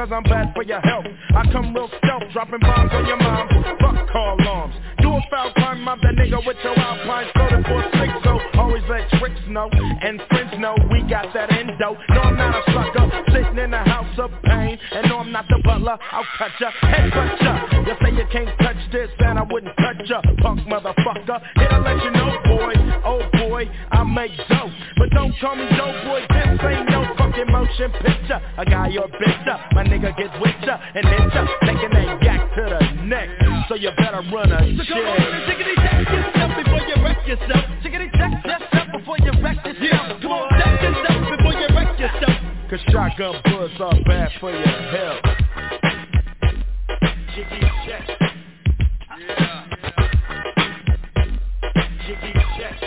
cause I'm bad for your health. I come real stealth, dropping bombs on your mom. Fuck call alarms. Do a foul crime, mob that nigga with your alpine soda for six, so always let tricks know. And friends know we got that endo. No, I'm not a sucker, sitting in a house of pain. And no, I'm not the butler, I'll cut ya, head cut ya. You say you can't touch this, and I wouldn't touch ya, punk motherfucker. Here to let you know, boy, oh boy, I make dope. But don't call me dope boy, this ain't fucking motion picture. A guy or bitch up, my nigga gets with ya and hit ya, taking that yak to the neck. So you better run a So shit. come on and tickety check yourself before you wreck yourself. Tickety check yourself before you wreck yourself. Yeah, Come on, check yourself before you wreck yourself. Cause shotgun bullets are bad for your health. Jiggy check. Jiggy check.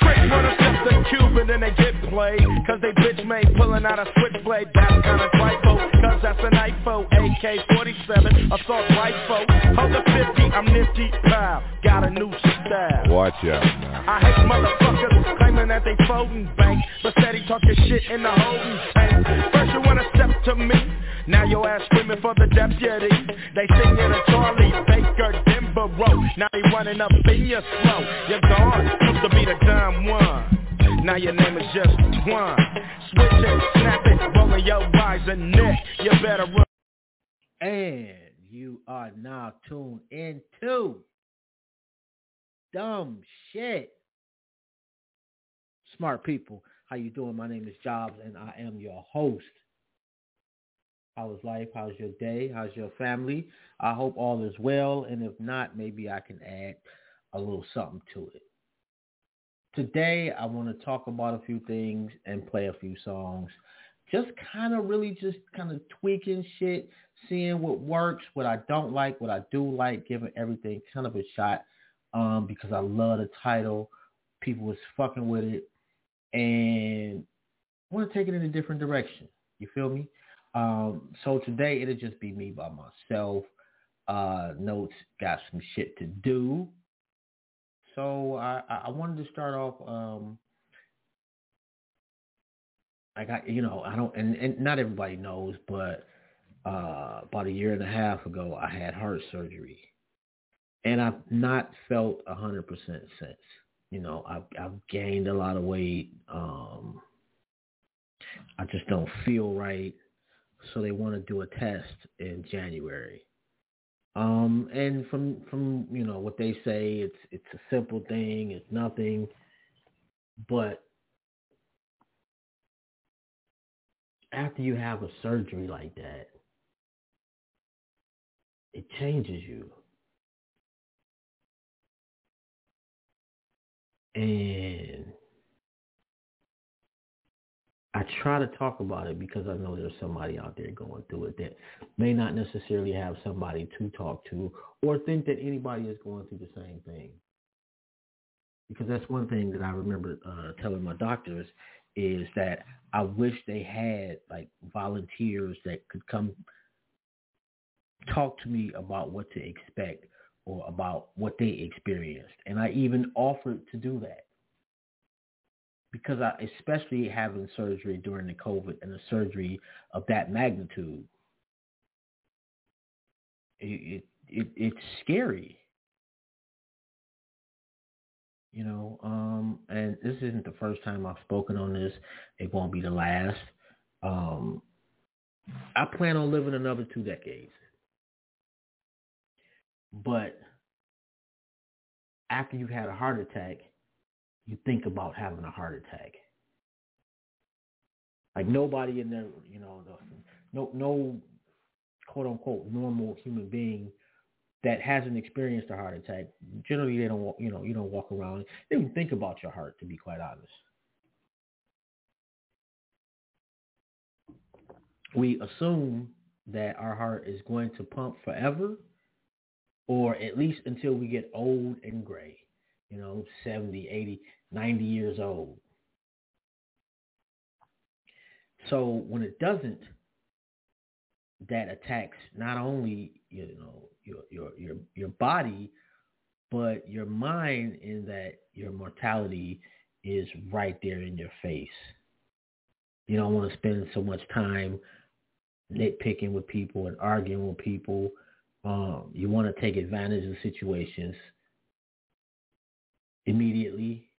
Quick wanna step the Cuban and they get played Cause they bitch made pulling out a switchblade. That's kinda trifle Cause that's an IFO AK-47 Assault rifle. Hold the 50, I'm nifty Pow, got a new style. Watch out now. I hate motherfuckers claiming that they folding bank But steady talking shit in the holding tank. First you wanna step to me Now your ass screaming for the deputy. They singing a Charlie Baker Denver Road Now they running up in your slow You're gone, used to be the dumb one now your name is just Twan Switch it, snap it, rolling your eyes and neck You better run And you are now tuned into dumb shit. Smart people, how you doing? My name is Jobs and I am your host. How is life? How's your day? How's your family? I hope all is well and if not, maybe I can add a little something to it. Today I want to talk about a few things and play a few songs. Just kind of really just kind of tweaking shit, seeing what works, what I don't like, what I do like, giving everything kind of a shot um, because I love the title. People was fucking with it and I want to take it in a different direction. You feel me? Um, so today it'll just be me by myself. Uh, notes got some shit to do. So I, I wanted to start off. Um, I got you know I don't and, and not everybody knows, but uh, about a year and a half ago I had heart surgery, and I've not felt a hundred percent since. You know I've I've gained a lot of weight. Um, I just don't feel right, so they want to do a test in January. Um, and from from you know what they say, it's it's a simple thing, it's nothing, but after you have a surgery like that, it changes you. And I try to talk about it because I know there's somebody out there going through it that may not necessarily have somebody to talk to or think that anybody is going through the same thing. Because that's one thing that I remember uh, telling my doctors is that I wish they had like volunteers that could come talk to me about what to expect or about what they experienced. And I even offered to do that because I, especially having surgery during the COVID and a surgery of that magnitude, it, it, it it's scary. You know, um, and this isn't the first time I've spoken on this. It won't be the last. Um, I plan on living another two decades. But after you've had a heart attack, you think about having a heart attack. Like nobody in there, you know, the, no no quote unquote normal human being that hasn't experienced a heart attack. Generally, they don't, you know, you don't walk around. They don't think about your heart, to be quite honest. We assume that our heart is going to pump forever, or at least until we get old and gray you know, 70, 80, 90 years old. So when it doesn't, that attacks not only, you know, your your your your body, but your mind in that your mortality is right there in your face. You don't want to spend so much time nitpicking with people and arguing with people. Um, you want to take advantage of situations immediately.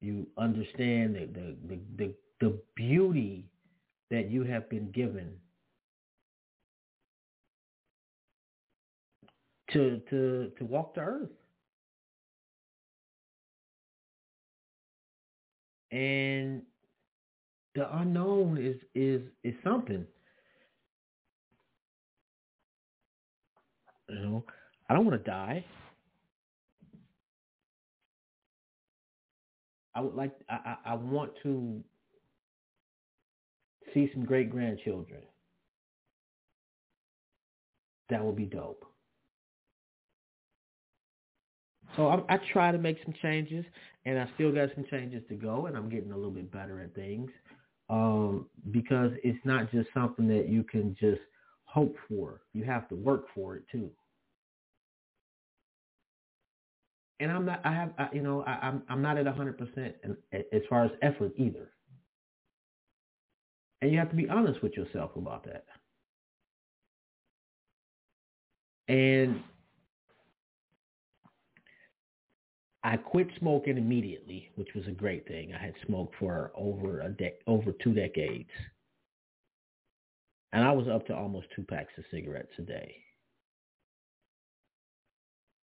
You understand the, the, the, the, the beauty that you have been given to to to walk the earth. And the unknown is is is something. You know, I don't want to die. I would like I, I want to see some great grandchildren. That would be dope. So I, I try to make some changes, and I still got some changes to go, and I'm getting a little bit better at things um, because it's not just something that you can just hope for. You have to work for it too. And I'm not. I have. I, you know. I, I'm. I'm not at 100 percent as far as effort either. And you have to be honest with yourself about that. And I quit smoking immediately, which was a great thing. I had smoked for over a de- over two decades. And I was up to almost two packs of cigarettes a day.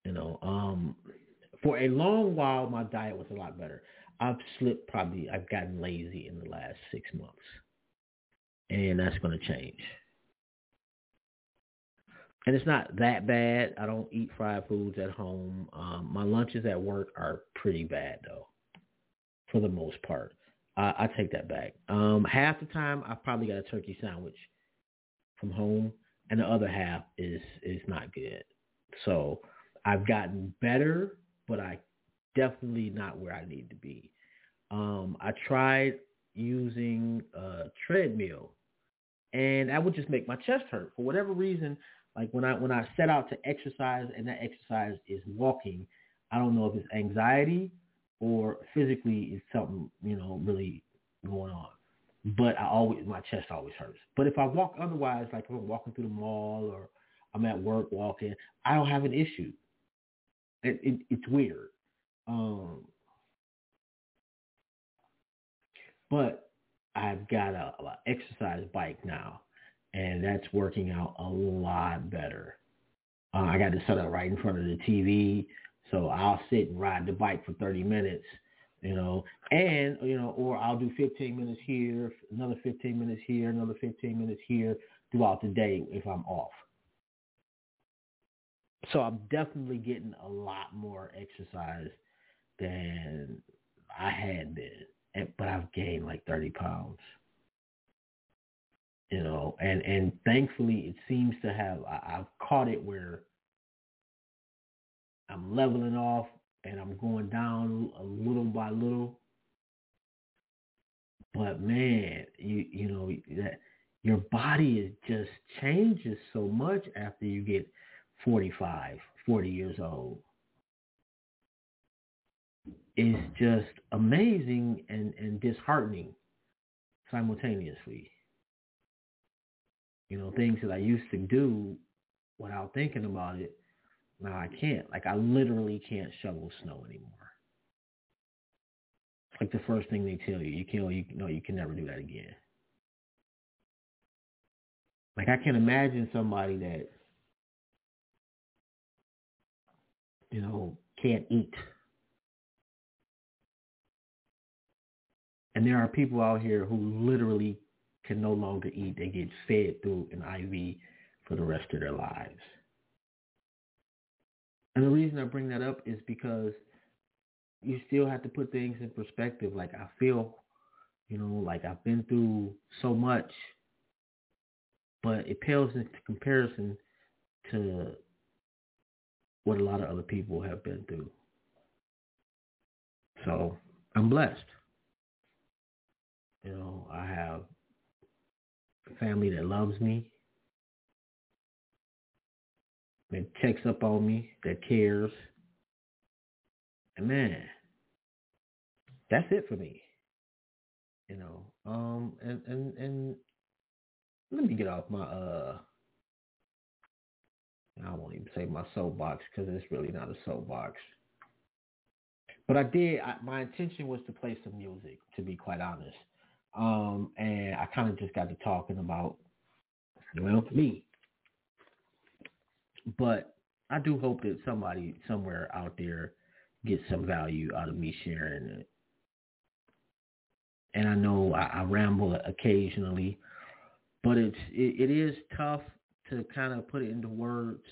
You know, um, for a long while, my diet was a lot better. I've slipped probably, I've gotten lazy in the last six months and that's going to change. And it's not that bad. I don't eat fried foods at home. Um, my lunches at work are pretty bad though, for the most part. I, I take that back. Um, half the time I probably got a turkey sandwich from home, and the other half is is not good. So I've gotten better, but I definitely not where I need to be. Um, I tried using a treadmill and that would just make my chest hurt for whatever reason. Like when I when I set out to exercise and that exercise is walking, I don't know if it's anxiety or physically it's something you know really going on. But I always my chest always hurts. But if I walk otherwise, like if I'm walking through the mall or I'm at work walking, I don't have an issue. It, it, it's weird. Um, but I've got a, a exercise bike now, and that's working out a lot better. Uh, I got to set up right in front of the TV, so I'll sit and ride the bike for 30 minutes, you know, and you know, or I'll do 15 minutes here, another 15 minutes here, another 15 minutes here throughout the day if I'm off. So I'm definitely getting a lot more exercise than I had been but I've gained like 30 pounds. You know, and, and thankfully it seems to have, I, I've caught it where I'm leveling off and I'm going down a little by little. But man, you, you know, that your body is just changes so much after you get 45, 40 years old It's just amazing and, and disheartening simultaneously. You know, things that I used to do without thinking about it, now I can't. Like I literally can't shovel snow anymore. Like the first thing they tell you, you can't. you know you can never do that again. Like I can't imagine somebody that you know can't eat And there are people out here who literally can no longer eat. They get fed through an IV for the rest of their lives. And the reason I bring that up is because you still have to put things in perspective. Like I feel, you know, like I've been through so much, but it pales into comparison to what a lot of other people have been through. So I'm blessed. You know, I have a family that loves me, that checks up on me, that cares. And man, that's it for me. You know, um, and, and, and let me get off my uh I won't even say my soapbox because it's really not a soapbox. But I did. I, my intention was to play some music, to be quite honest. Um, and I kind of just got to talking about, well, me. But I do hope that somebody somewhere out there gets some value out of me sharing it. And I know I, I ramble occasionally, but it's it, it is tough to kind of put it into words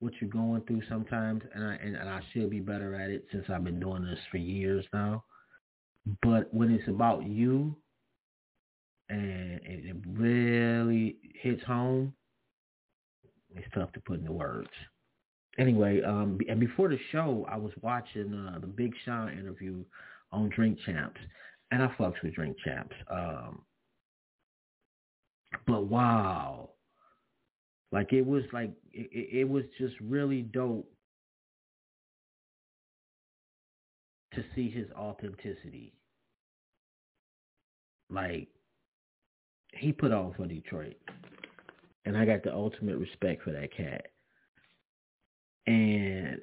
what you're going through sometimes, and I and, and I should be better at it since I've been doing this for years now. But when it's about you, and it really hits home, it's tough to put into words. Anyway, um, and before the show, I was watching uh, the Big Sean interview on Drink Champs, and I fucks with Drink Champs. Um, but wow, like it was like it, it was just really dope to see his authenticity. Like he put on for Detroit. And I got the ultimate respect for that cat. And,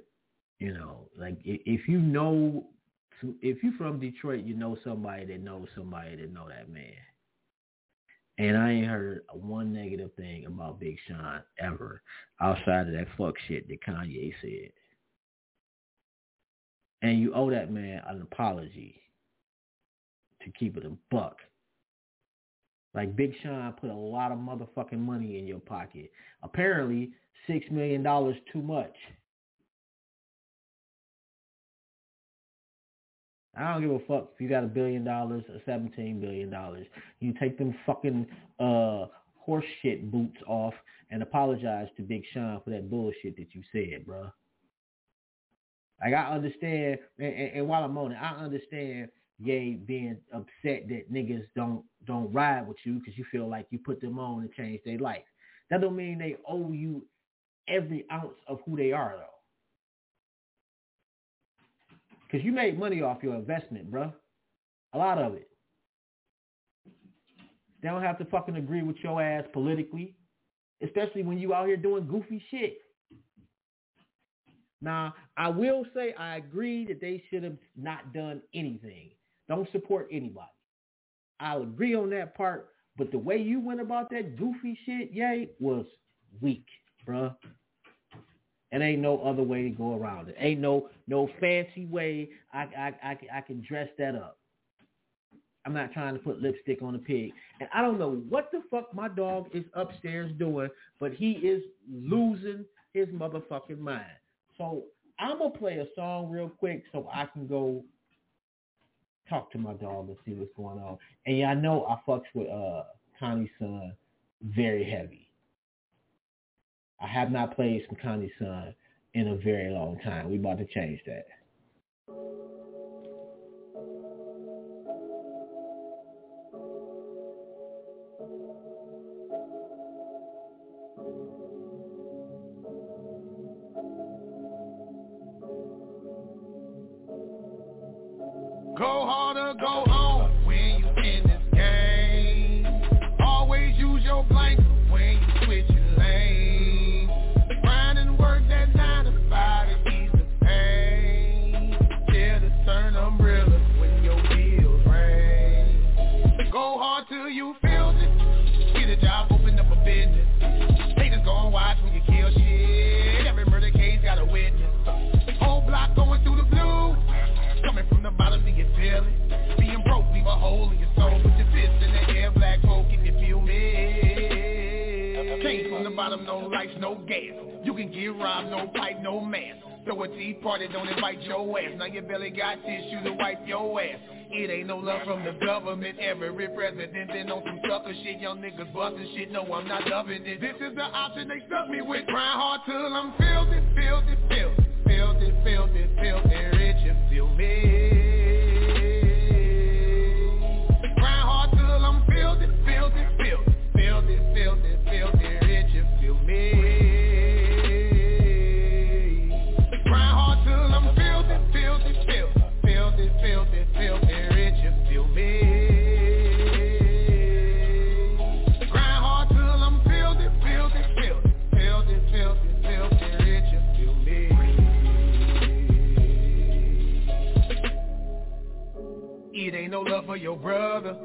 you know, like if you know, if you're from Detroit, you know somebody that knows somebody that know that man. And I ain't heard one negative thing about Big Sean ever outside of that fuck shit that Kanye said. And you owe that man an apology to keep it a buck. Like Big Sean put a lot of motherfucking money in your pocket. Apparently, six million dollars too much. I don't give a fuck if you got a billion dollars or seventeen billion dollars. You take them fucking uh horse shit boots off and apologize to Big Sean for that bullshit that you said, bro. Like I understand, and, and, and while I'm on it, I understand Ye being upset that niggas don't don't ride with you because you feel like you put them on and change their life. That don't mean they owe you every ounce of who they are though. Because you made money off your investment, bruh. A lot of it. They don't have to fucking agree with your ass politically, especially when you out here doing goofy shit. Now, I will say I agree that they should have not done anything. Don't support anybody. I'll agree on that part, but the way you went about that goofy shit, Ye, was weak, bruh. And ain't no other way to go around it. Ain't no no fancy way I I I, I can dress that up. I'm not trying to put lipstick on a pig. And I don't know what the fuck my dog is upstairs doing, but he is losing his motherfucking mind. So I'm to play a song real quick so I can go talk to my dog and see what's going on. And yeah, I know I fucks with uh Connie's son very heavy. I have not played some Connie Son in a very long time. We about to change that. Go harder, go you feel it. Get a job, open up a business. Haters gon' watch when you kill shit. Every murder case got a witness. Whole block going through the blue. Coming from the bottom, do you feel it? Being broke, leave a hole in your soul. Put your fist in the air, black folk, if you feel me. Came from the bottom, no lights, no gas. Get robbed, no pipe, no mask. Throw a tea party, don't invite your ass. Now your belly got tissue to wipe your ass. It ain't no love from the government. Every president been on some sucker shit. Young niggas busting shit. No, I'm not loving it. This is the option they stuck me with. Grind hard till I'm filthy, filthy, filthy, filthy, filthy, filthy, rich. You feel me? Your brother.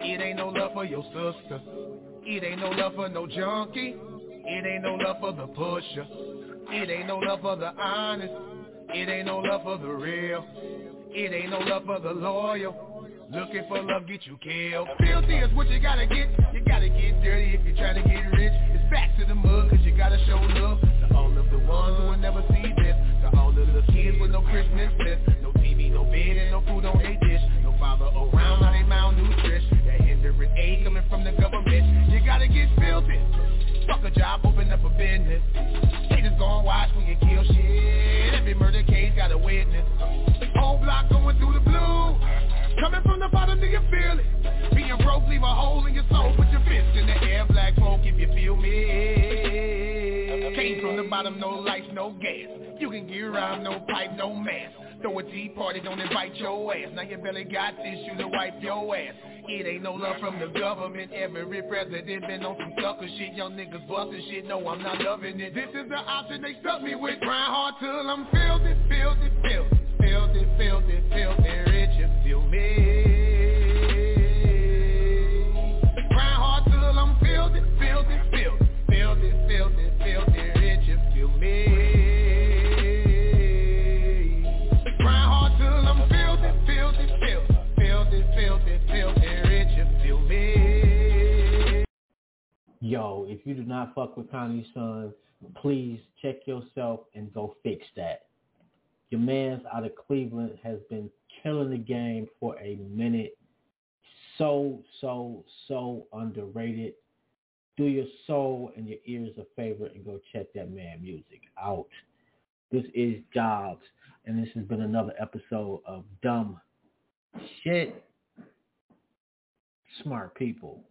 It ain't no love for your sister. It ain't no love for no junkie. It ain't no love for the pusher. It ain't no love for the honest. It ain't no love for the real. It ain't no love for the loyal. Looking for love get you killed. Filthy is what you gotta get. You gotta get dirty if you're trying to get rich. It's back to the mud cause you gotta show love Throw a tea party, don't invite your ass. Now your belly got tissue to wipe your ass. It ain't no love from the government. Every president been on some sucker shit. Young niggas busting shit. No, I'm not loving it. This is the option they stuck me with. Grind hard till I'm filthy, filthy, filthy, filthy, filthy, filthy, rich. You feel me? Yo, if you do not fuck with Kanye son, please check yourself and go fix that. Your man's out of Cleveland has been killing the game for a minute. So, so, so underrated. Do your soul and your ears a favor and go check that man music out. This is Jobs, and this has been another episode of Dumb Shit. Smart People.